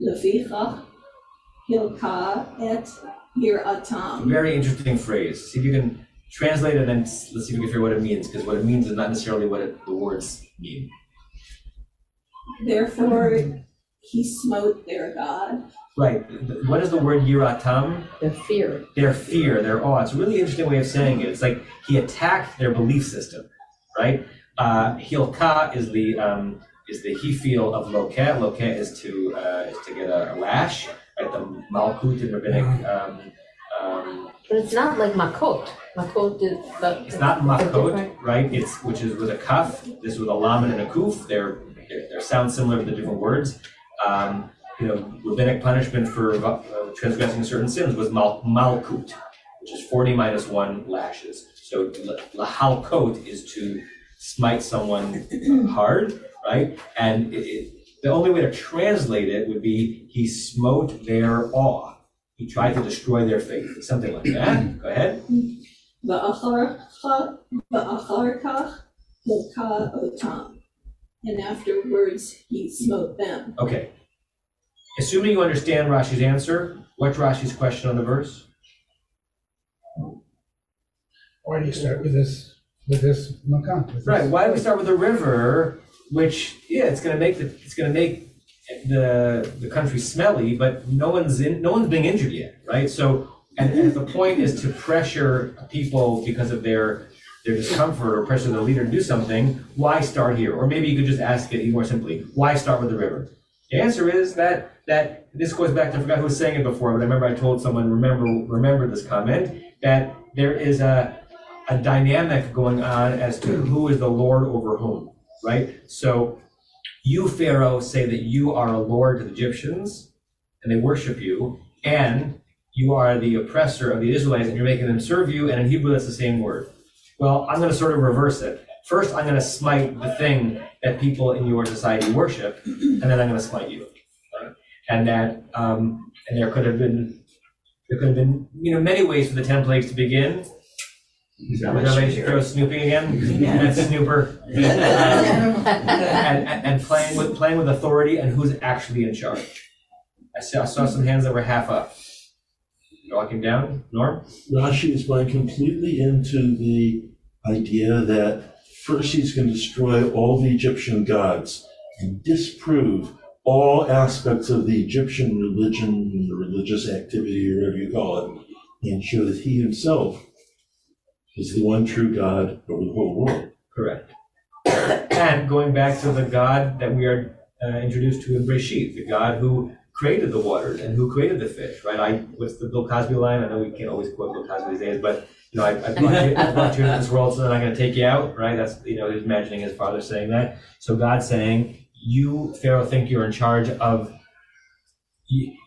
Lefichach, Hilka, et Very interesting phrase. See if you can translate it and let's see if we can figure what it means, because what it means is not necessarily what it, the words mean. Therefore, he smote their God. Right. What is the word yiratam? Their fear. Their fear, their awe. It's a really interesting way of saying it. It's like he attacked their belief system, right? Uh, Hilka is the um, is the hif'il of lokeh. Lokeh is to uh, is to get a, a lash, right? The malkut in rabbinic. Um, um, But it's not like makot. Makot is the. It's not the makot, different- right? It's which is with a kaf. This with a lamed and a kuf. They're they're, they're sound similar to the different words. Um, you know, rabbinic punishment for uh, transgressing certain sins was mal, malkut, which is forty minus one lashes. So la- lahalkot is to smite someone hard, right? And it, it, the only way to translate it would be he smote their awe. He tried to destroy their faith, something like that. Go ahead. Va'achar va'achar kach, Hilka otam. And afterwards, he smote them. Okay. Assuming you understand Rashi's answer, what's Rashi's question on the verse? Why do you start with this, with this makan? with this- Right. Why do we start with the river, which yeah, it's going to make the it's going to make the the country smelly, but no one's in no one's being injured yet, right? So and, and the point is to pressure people because of their their discomfort or pressure the leader to do something, why start here? Or maybe you could just ask it even more simply, why start with the river? The answer is that that this goes back to I forgot who was saying it before, but I remember I told someone remember remember this comment that there is a a dynamic going on as to who is the lord over whom, right? So you, Pharaoh, say that you are a lord to the Egyptians, and they worship you, and you are the oppressor of the Israelites, and you're making them serve you, and in Hebrew that's the same word. Well, I'm going to sort of reverse it. First, I'm going to smite the thing that people in your society worship, and then I'm going to smite you. Right? And that, um, and there could have been, there could have been, you know, many ways for the ten plagues to begin. Would you like to throw snooping again? That's snooper. Um, and, and, and playing with playing with authority and who's actually in charge. I saw, I saw some hands that were half up. Walking down, Norm. Rashi is going completely into the idea that first he's going to destroy all the Egyptian gods and disprove all aspects of the Egyptian religion, the religious activity, or whatever you call it, and show that he himself is the one true God over the whole world. Correct. And going back to the God that we are uh, introduced to in Breshit, the God who created the waters and who created the fish, right? I what's the Bill Cosby line? I know we can't always quote Bill Cosby these days, but you know, I, I brought you, I brought you into this world, so I'm going to take you out, right? That's you know, he's imagining his father saying that. So God saying, "You Pharaoh think you're in charge of."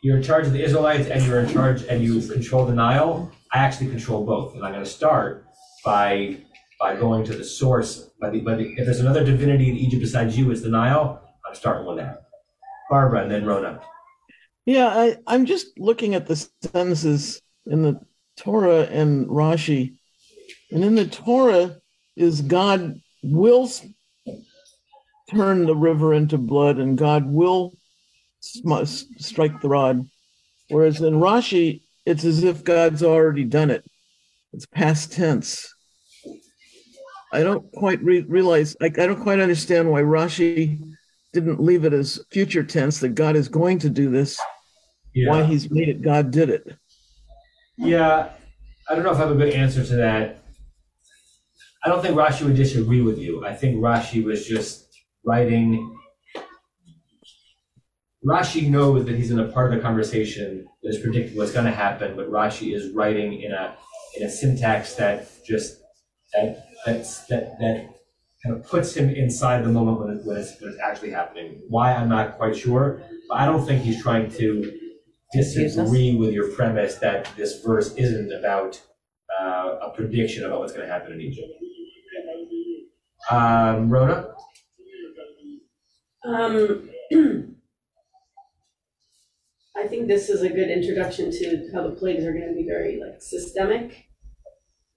You're in charge of the Israelites, and you're in charge, and you control the Nile. I actually control both, and I'm going to start by by going to the source. By the, by the, if there's another divinity in Egypt besides you, it's the Nile. I'm starting with that. Barbara, and then Rona. Yeah, I, I'm just looking at the sentences in the Torah and Rashi. And in the Torah is God will turn the river into blood and God will sm- strike the rod. Whereas in Rashi, it's as if God's already done it. It's past tense. I don't quite re- realize, like, I don't quite understand why Rashi didn't leave it as future tense that God is going to do this. Why he's made it, God did it. Yeah, I don't know if I have a good answer to that. I don't think Rashi would disagree with you. I think Rashi was just writing. Rashi knows that he's in a part of the conversation that is predicting what's going to happen, but Rashi is writing in a in a syntax that just that that's that that kind of puts him inside the moment when, it, when, it's, when it's actually happening. Why I'm not quite sure, but I don't think he's trying to disagree with your premise that this verse isn't about uh, a prediction about what's going to happen in Egypt. Um, Rona? Um, I think this is a good introduction to how the plagues are gonna be very like systemic.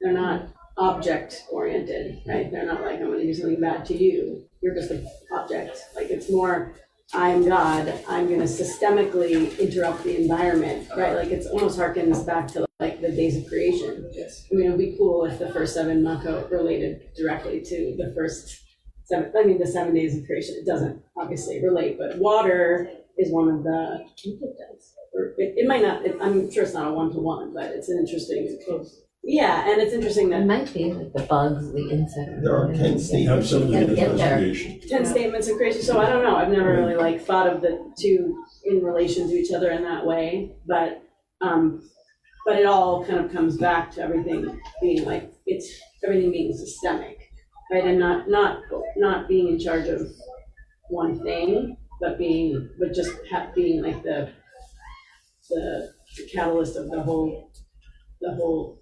They're not object oriented, right? They're not like, I'm gonna do something bad to you, you're just an object. Like, it's more, I'm God, I'm gonna systemically interrupt the environment, right? Like, it's almost harkens back to like the days of creation. Yes. I mean, it would be cool if the first seven Makot related directly to the first seven, I mean, the seven days of creation. It doesn't obviously relate, but water is one of the, it does. It, it might not, it, I'm sure it's not a one-to-one, but it's an interesting, yeah, and it's interesting It that might be like the bugs, the insects. There are ten statements. Gotta get there. ten statements of creation, so I don't know, I've never really like thought of the two in relation to each other in that way, but, um, but it all kind of comes back to everything being like, it's, everything being systemic, right, and not, not, not being in charge of one thing, but being, but just ha- being like the, the the catalyst of the whole, the whole,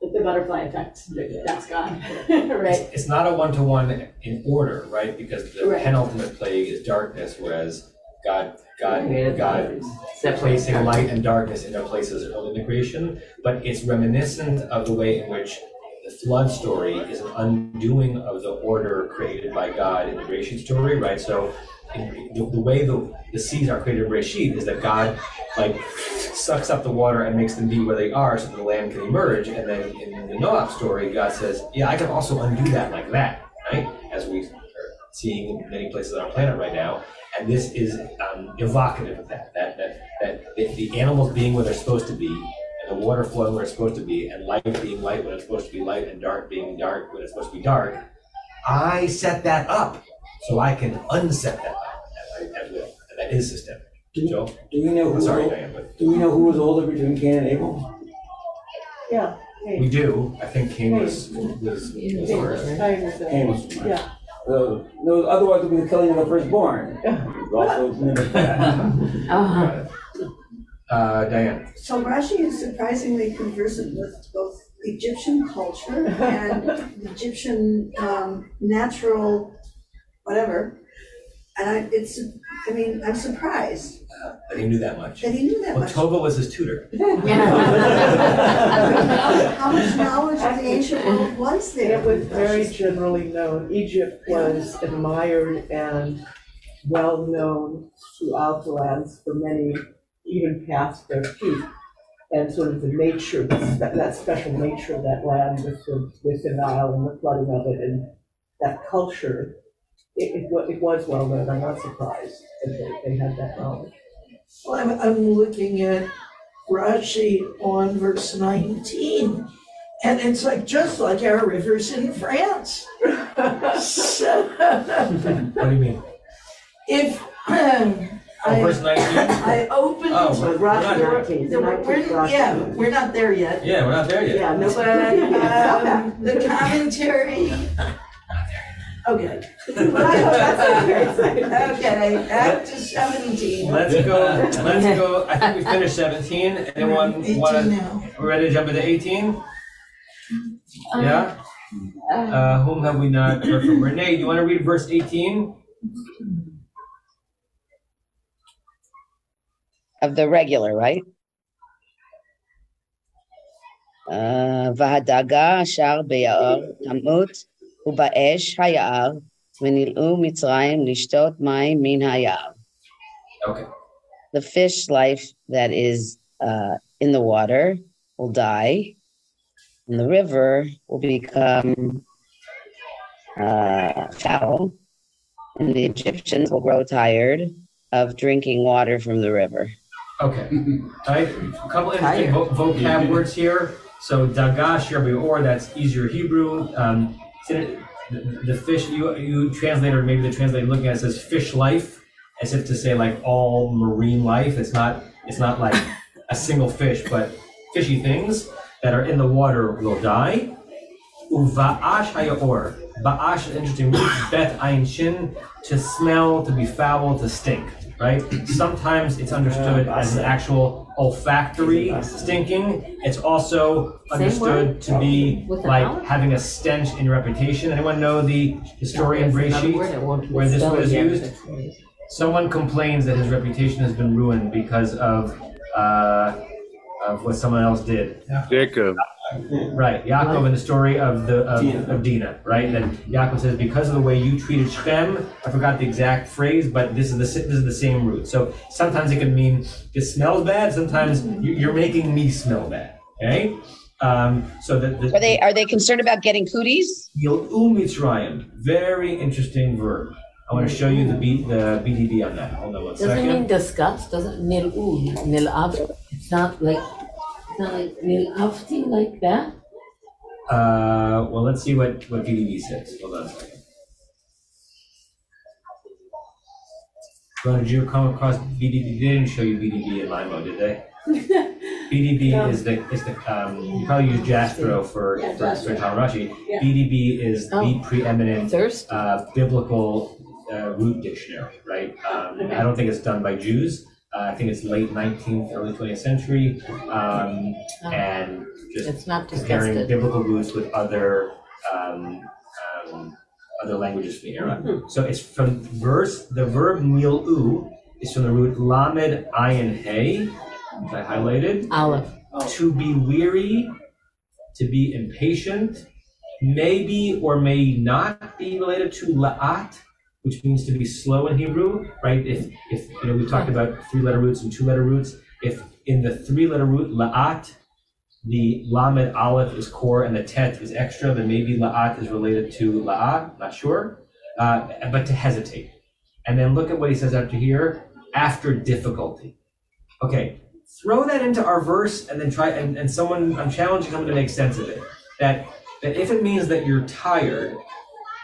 like the butterfly effect, that's God, right? It's not a one-to-one in order, right? Because the Right. penultimate plague is darkness, whereas God, God, Created God separate placing darkness. light and darkness in their places early in the creation. But it's reminiscent of the way in which the flood story is an undoing of the order created by God in the creation story, right? So in, the, the way the, the seas are created in Breshit is that God like sucks up the water and makes them be where they are so the land can emerge. And then in the Noah story, God says, yeah, I can also undo that like that, right? As we are seeing in many places on our planet right now. And this is um, evocative of that, that, that, that the, the animals being where they're supposed to be, and the water flowing where it's supposed to be, and light being light when it's supposed to be light, and dark being dark when it's supposed to be dark. I set that up so I can unset that up at, at will. And that is systemic. Joe? Do we know I'm who? sorry, Diane, but Do we know who was older between Cain and Abel? Yeah. hey, we do. I think Cain was, was, was first. I understand. Cain was. Yeah. So, no, otherwise it would be the killing of the firstborn. We Also mimic that. Uh-huh. Uh, Diane? So Rashi is surprisingly conversant with both Egyptian culture and Egyptian um, natural whatever. And I, it's, I mean, I'm surprised That he knew that much. that he knew that Well, much. Tova was his tutor. How much knowledge of the ancient world was there? It was very generally known. Egypt was admired and well-known throughout the lands for many, even past their peak. And sort of the nature, that, that special nature of that land with the, with the Nile and the flooding of it and that culture, it, it, wa- it was well known. I'm not surprised that they, they had that knowledge. Well, I'm, I'm looking at Rashi on verse 19, and it's like just like our rivers in France. So, What do you mean? if um, Oh, I, verse 19? I opened. Oh, we're- we're not- No, we're- we're- yeah, we're not there yet. Yeah, we're not there yet. Yeah, no, but um, the commentary. Okay. Okay, up to seventeen. Let's go, let's go, I think we finished seventeen, anyone Eighteen wanna, now. ready to jump into eighteen? Um, yeah, Uh, uh, whom have we not heard from? Renee, do you wanna read verse eighteen? of the regular, right? Uh, Vahadaga shar be'ar tamut ובאש היער ונלאו מצרים לשתות מים מן היער. Okay. The fish life that is uh, in the water will die, and the river will become uh, foul, and the Egyptians will grow tired of drinking water from the river. Okay, alright, a couple interesting vo- vocab words here. So dagash or that's easier Hebrew. Um, the, the fish you you translator maybe the translator looking at it says fish life as if to say like all marine life. It's not it's not like a single fish, but fishy things that are in the water will die. Uva'ash hayaor. Ba'ash interesting. Bet ayin shin to smell, to be foul, to stink. Right? Sometimes it's understood as an actual olfactory stinking. It's also understood to be With like having a stench in your reputation. Anyone know the historian There's another Breshit word I won't where this spell word is yet. used? Someone complains that his reputation has been ruined because of uh, of what someone else did. Jacob. Right, Yaakov in the story of the of Dinah, of Dinah right? And Yaakov says, because of the way you treated Shem, I forgot the exact phrase, but this is the this is the same root. So sometimes it can mean it smells bad. Sometimes you- you're making me smell bad. Okay, um, so the, the Are they are they concerned about getting cooties? Yil'u Mitzrayim, very interesting verb. I want to show you the B, the BDB on that. Hold on one Doesn't mean second. disgust, doesn't nil'u, nil'av. It's not like, it's not like nil'avti like that. Uh, well, let's see what, what BDB says. Hold on a second. Glenn, did you come across BDB? They didn't show you BDB in Limo, did they? BDB No. is the is the um, you probably use Jastrow for Yeah, for, for Jastrow. Rashi. Yeah. BDB is Oh. the preeminent uh, biblical uh, root dictionary, right? Um, I don't think it's done by Jews. Uh, I think it's late 19th, early 20th century, um, Oh. and just It's not comparing disgusted. biblical roots with other um, um, other languages from the era. So it's from verse. The verb mil'u is from the root lamed ayin hey, which I highlighted. Aleph. To be weary, to be impatient, maybe or may not be related to la'at, which means to be slow in Hebrew, right? If if you know we talked about three letter roots and two letter roots. If in the three letter root la'at, the lamed aleph is core and the tet is extra, then maybe la'at is related to la'at, not sure. Uh, but to hesitate. And then look at what he says after here, after difficulty. Okay, throw that into our verse and then try and, and someone I'm challenging someone to make sense of it. That that if it means that you're tired,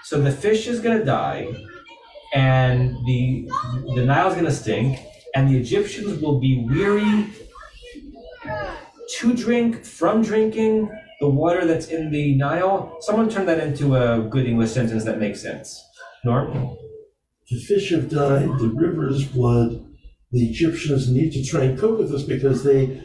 so the fish is gonna die, and the the Nile's gonna stink, and the Egyptians will be weary to drink from drinking the water that's in the Nile. Someone turn that into a good English sentence that makes sense. Norm? The fish have died, the river is blood. The Egyptians need to try and cope with this because they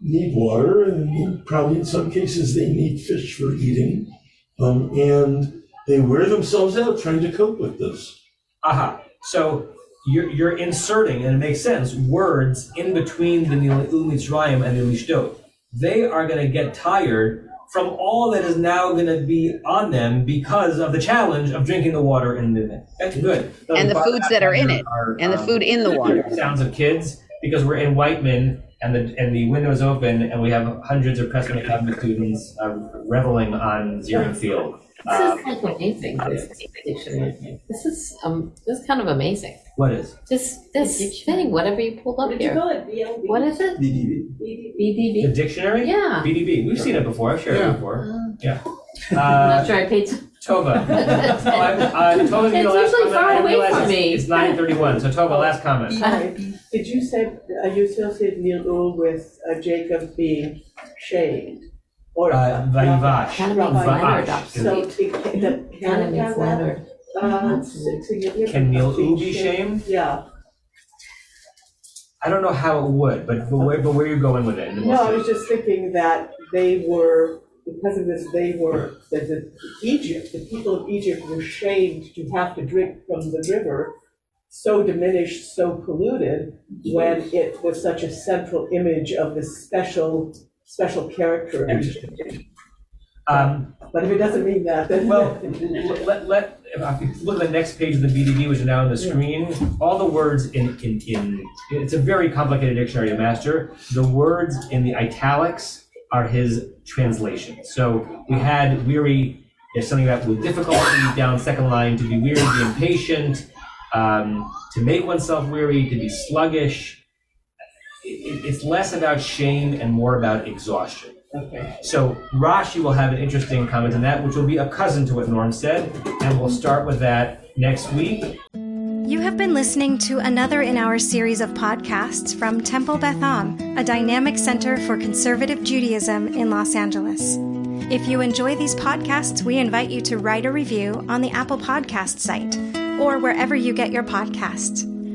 need water, and probably in some cases they need fish for eating. Um, and they wear themselves out trying to cope with this. Aha. So you're, you're inserting, and it makes sense, words in between the Nil Mitzrayim and the Lishdot. They are going to get tired from all that is now going to be on them because of the challenge of drinking the water in the. That's good. And the foods that are in it, and the um, food in the water. Sounds of kids because we're in Whiteman and the and the window's open and we have hundreds of Pressman Academy students uh, reveling on Zero Field. This Um, is like amazing, this dictionary. This is, um, this is kind of amazing. what is? This, this thing, whatever you pulled up What did you here. call it? BLB? What is it? BDB. BDB. The dictionary? Yeah. BDB. We've seen it before. I've shared Yeah. it before. Yeah. I'm Uh, not sure I paid. some- Tova. Oh, I'm- uh, Tova's It's last usually comment. far away from me. It's nine thirty-one, so Tova, last comment. Did you say, uh, you associated Nil'ul with uh, Jacob being shamed? Or Uh, Vayivash. Kind of makes Leonard up. So it can, that Kind can makes have Leonard. that, uh, significant. Can Nil'u be shamed? Yeah, I don't know how it would, but, but where, but where you're going with it? and we'll no, I was just thinking that they were, because of this, they were, that the Egypt, the people of Egypt were shamed to have to drink from the river, so diminished, so polluted, when it was such a central image of this special, special character. Um, But if it doesn't mean that, then. Well, let, let, if I look at the next page of the BDB, which is now on the screen, all the words in, in, in, it's a very complicated dictionary to master. The words in the italics are his translation. So we had weary, there's something about with difficulty down second line, to be weary, to be impatient, um, to make oneself weary, to be sluggish. It, it- it's less about shame and more about exhaustion. Okay. So Rashi will have an interesting comment on that, which will be a cousin to what Norm said, and we'll start with that next week. You have been listening to another in our series of podcasts from Temple Beth Am, a dynamic center for conservative Judaism in Los Angeles. If you enjoy these podcasts, we invite you to write a review on the Apple Podcast site or wherever you get your podcasts.